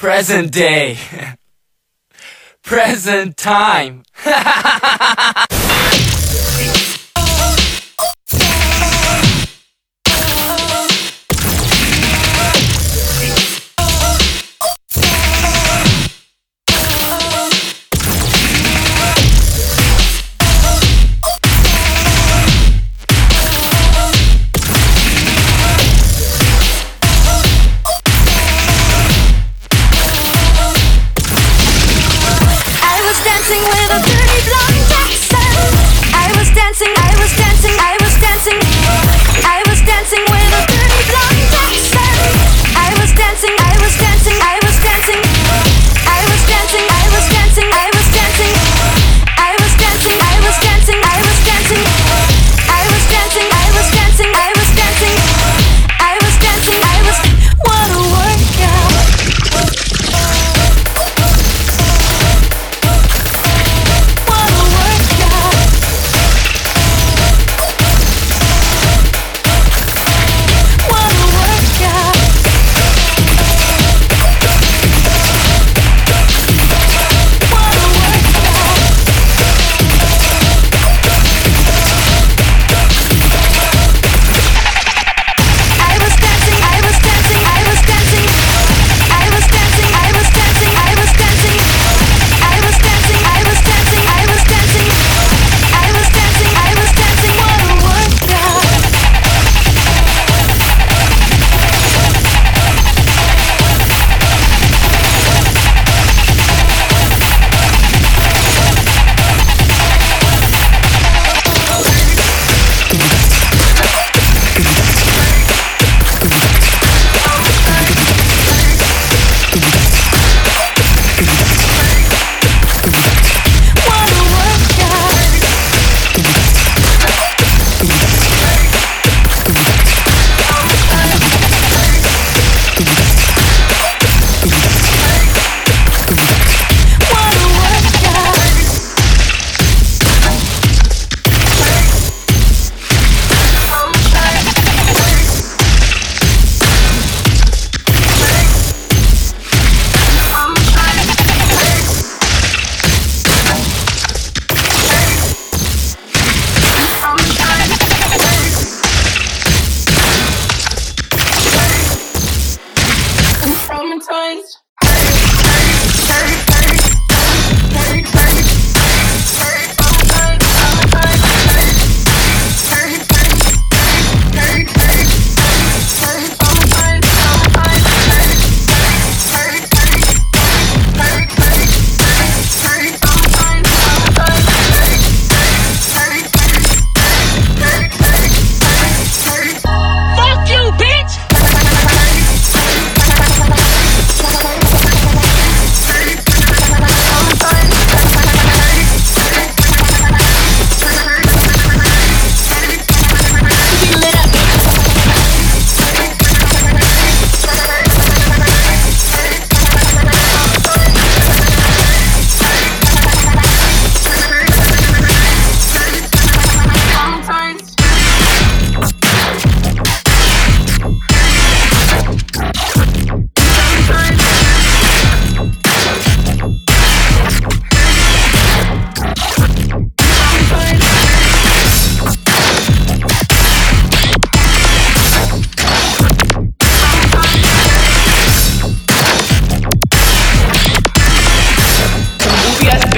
Present day. Present time.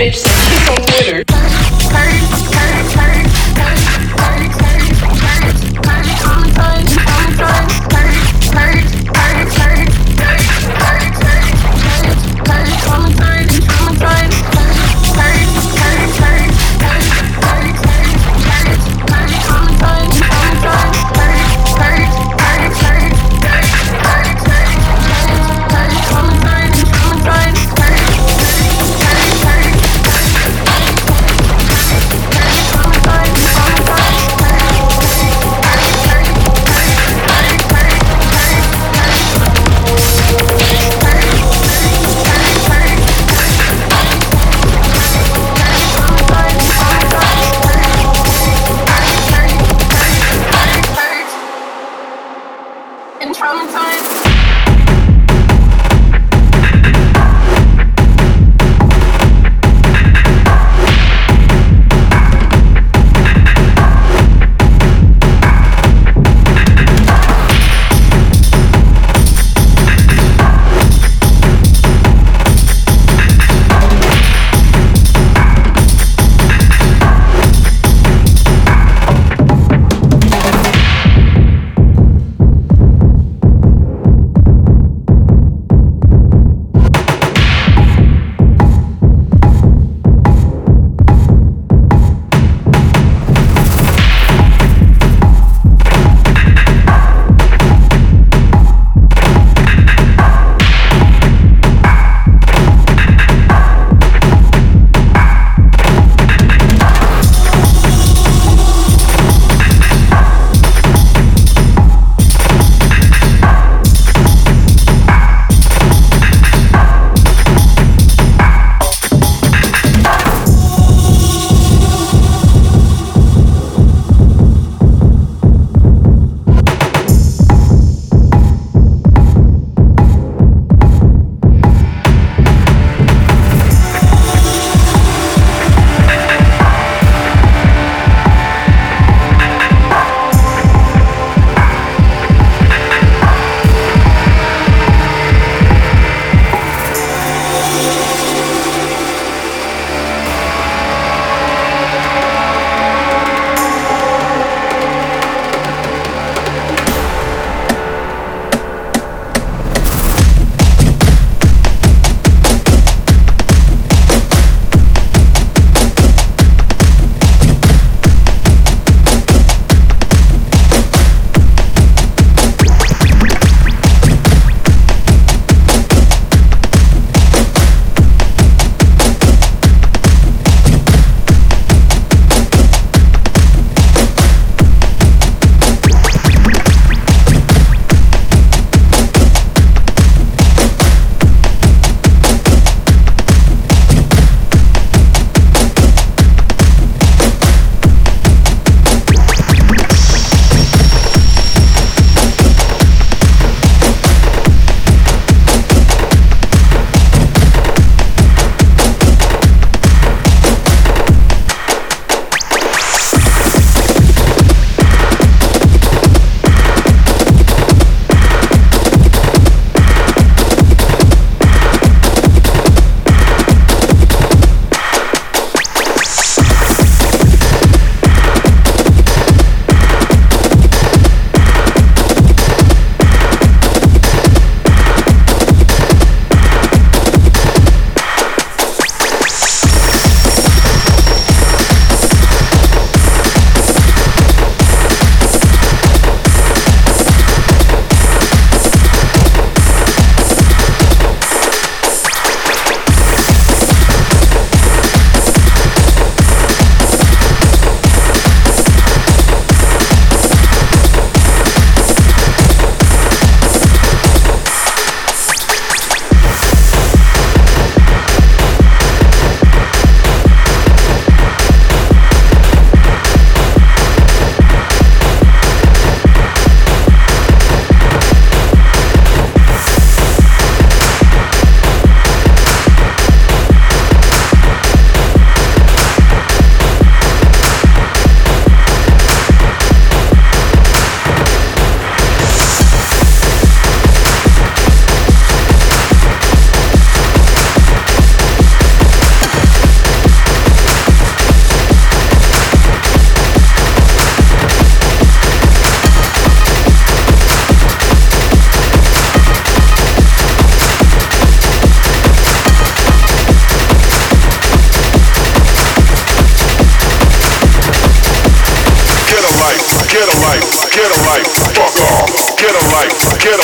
bitch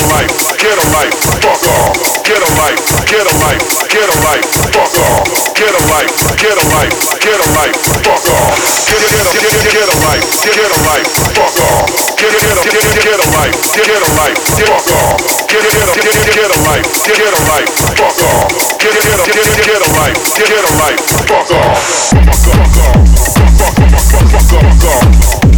life, get a life, fuck off. Get a life, get a life, get a life, fuck off. Get a life, get a life, get a life, fuck off. Get a get a get get get a life, get get a life, fuck off. Get a get a get get get a life, get get a life, fuck off. Get a get a get get get a life, get get a life, fuck off. Get a get a get get get a life, get get a life, fuck off. Fuck off. Fuck fuck fuck fuck off.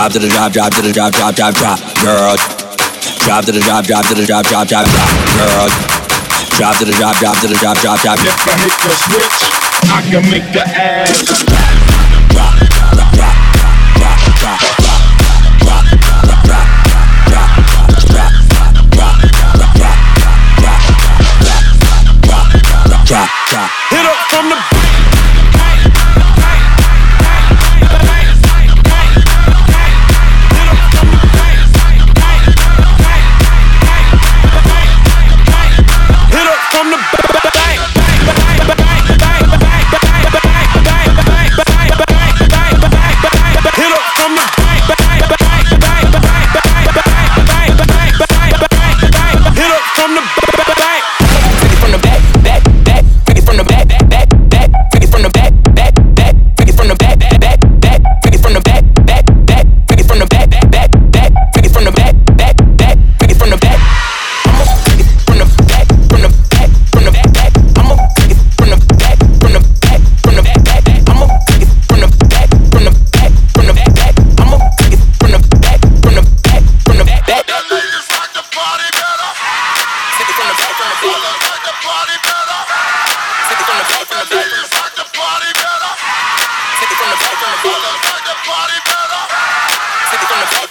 Drop to the drop, drop to the drop, drop, drop, drop, girl. Drop to the drop, drop to the drop, drop, drop, drop, girl. Drop to the drop, drop to the drop, drop, drop. If I hit the switch, I can make the ass rock, rock, rock, rock, rock, rock. Hit up from the Take it from the back.